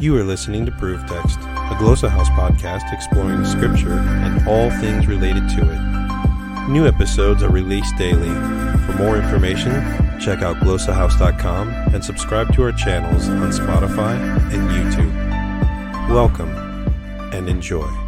You are listening to Proof Text, a Glossa House podcast exploring Scripture and all things related to it. New episodes are released daily. For more information, check out glossahouse.com and subscribe to our channels on Spotify and YouTube. Welcome and enjoy.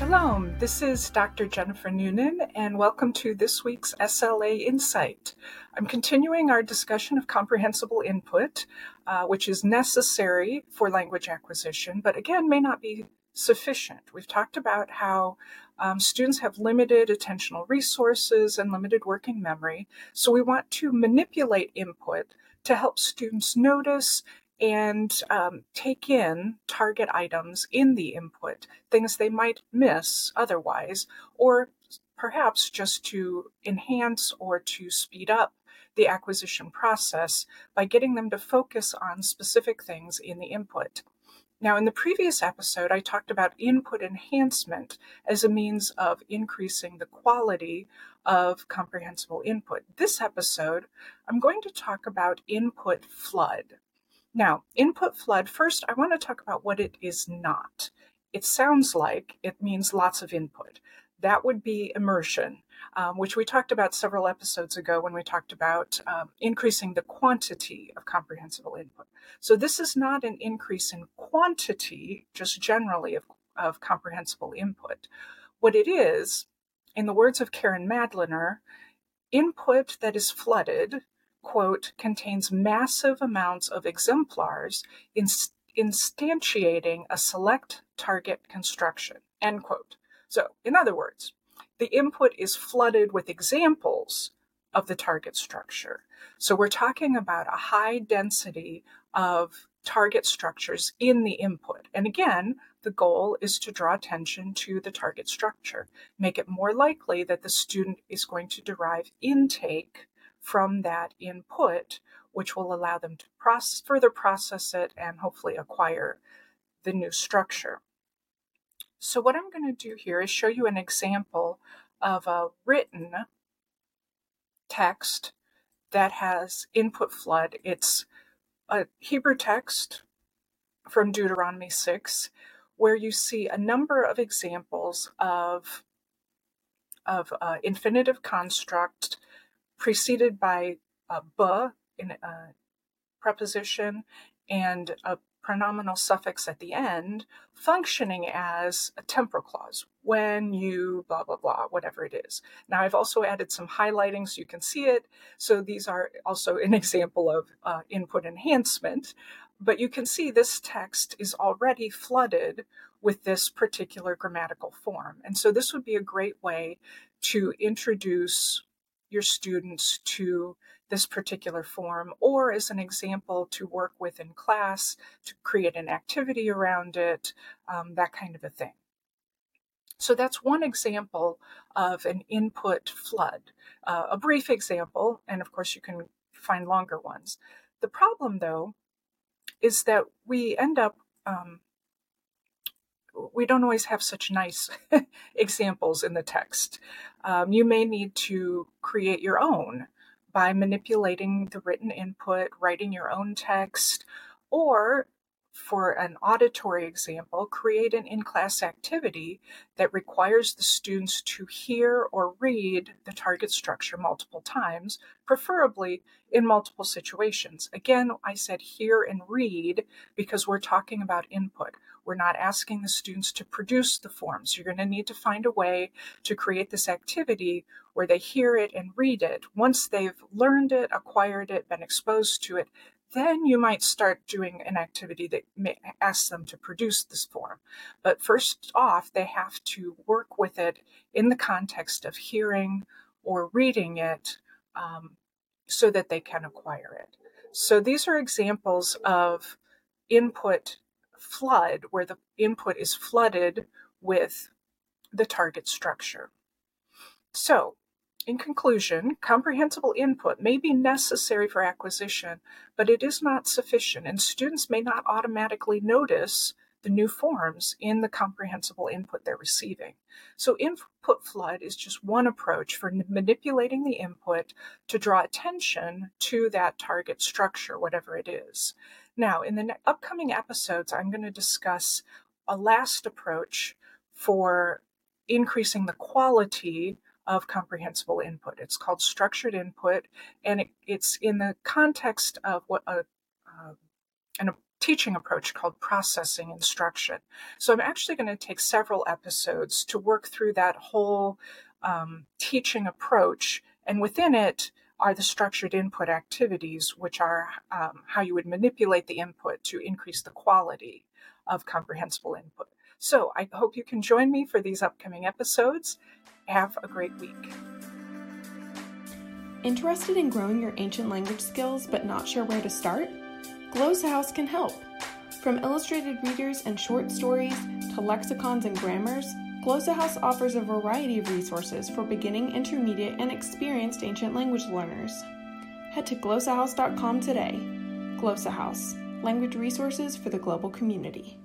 Shalom, this is Dr. Jennifer Noonan, and welcome to this week's SLA Insight. I'm continuing our discussion of comprehensible input, uh, which is necessary for language acquisition, but again may not be sufficient. We've talked about how um, students have limited attentional resources and limited working memory, so we want to manipulate input to help students notice and um, take in target items in the input, things they might miss otherwise, or perhaps just to enhance or to speed up the acquisition process by getting them to focus on specific things in the input. Now, in the previous episode, I talked about input enhancement as a means of increasing the quality of comprehensible input. This episode, I'm going to talk about input flood. Now, input flood, first, I want to talk about what it is not. It sounds like it means lots of input. That would be immersion, um, which we talked about several episodes ago when we talked about um, increasing the quantity of comprehensible input. So, this is not an increase in quantity, just generally, of, of comprehensible input. What it is, in the words of Karin Madlener, input that is flooded quote, contains massive amounts of exemplars instantiating a select target construction, end quote. So, in other words, the input is flooded with examples of the target structure. So, we're talking about a high density of target structures in the input. And again, the goal is to draw attention to the target structure, make it more likely that the student is going to derive intake from that input, which will allow them to process, further process it and hopefully acquire the new structure. So, what I'm going to do here is show you an example of a written text that has input flood. It's a Hebrew text from Deuteronomy 6, where you see a number of examples of, of uh, infinitive construct preceded by a in a preposition and a pronominal suffix at the end, functioning as a temporal clause when you blah blah blah, whatever it is. Now I've also added some highlighting so you can see it. So these are also an example of uh, input enhancement. But you can see this text is already flooded with this particular grammatical form. And so this would be a great way to introduce your students to this particular form, or as an example to work with in class to create an activity around it, um, that kind of a thing. So that's one example of an input flood, uh, a brief example, and of course you can find longer ones. The problem, though, is that we end up um, we don't always have such nice examples in the text. Um, you may need to create your own by manipulating the written input, writing your own text, or for an auditory example, create an in class activity that requires the students to hear or read the target structure multiple times, preferably in multiple situations. Again, I said hear and read because we're talking about input. We're not asking the students to produce the forms. You're going to need to find a way to create this activity where they hear it and read it. Once they've learned it, acquired it, been exposed to it, then you might start doing an activity that may ask them to produce this form. But first off, they have to work with it in the context of hearing or reading it um, so that they can acquire it. So these are examples of input flood, where the input is flooded with the target structure. So, in conclusion, comprehensible input may be necessary for acquisition, but it is not sufficient, and students may not automatically notice the new forms in the comprehensible input they're receiving. So, input flood is just one approach for manipulating the input to draw attention to that target structure, whatever it is. Now, in the upcoming episodes, I'm going to discuss a last approach for increasing the quality of comprehensible input. It's called structured input, and it, it's in the context of what a, uh, an, a teaching approach called processing instruction. So I'm actually going to take several episodes to work through that whole um, teaching approach, and within it are the structured input activities, which are um, how you would manipulate the input to increase the quality of comprehensible input. So I hope you can join me for these upcoming episodes. Have a great week. Interested in growing your ancient language skills but not sure where to start? Glossa House can help. From illustrated readers and short stories to lexicons and grammars, Glossa House offers a variety of resources for beginning, intermediate, and experienced ancient language learners. Head to glossahouse.com today. Glossa House, language resources for the global community.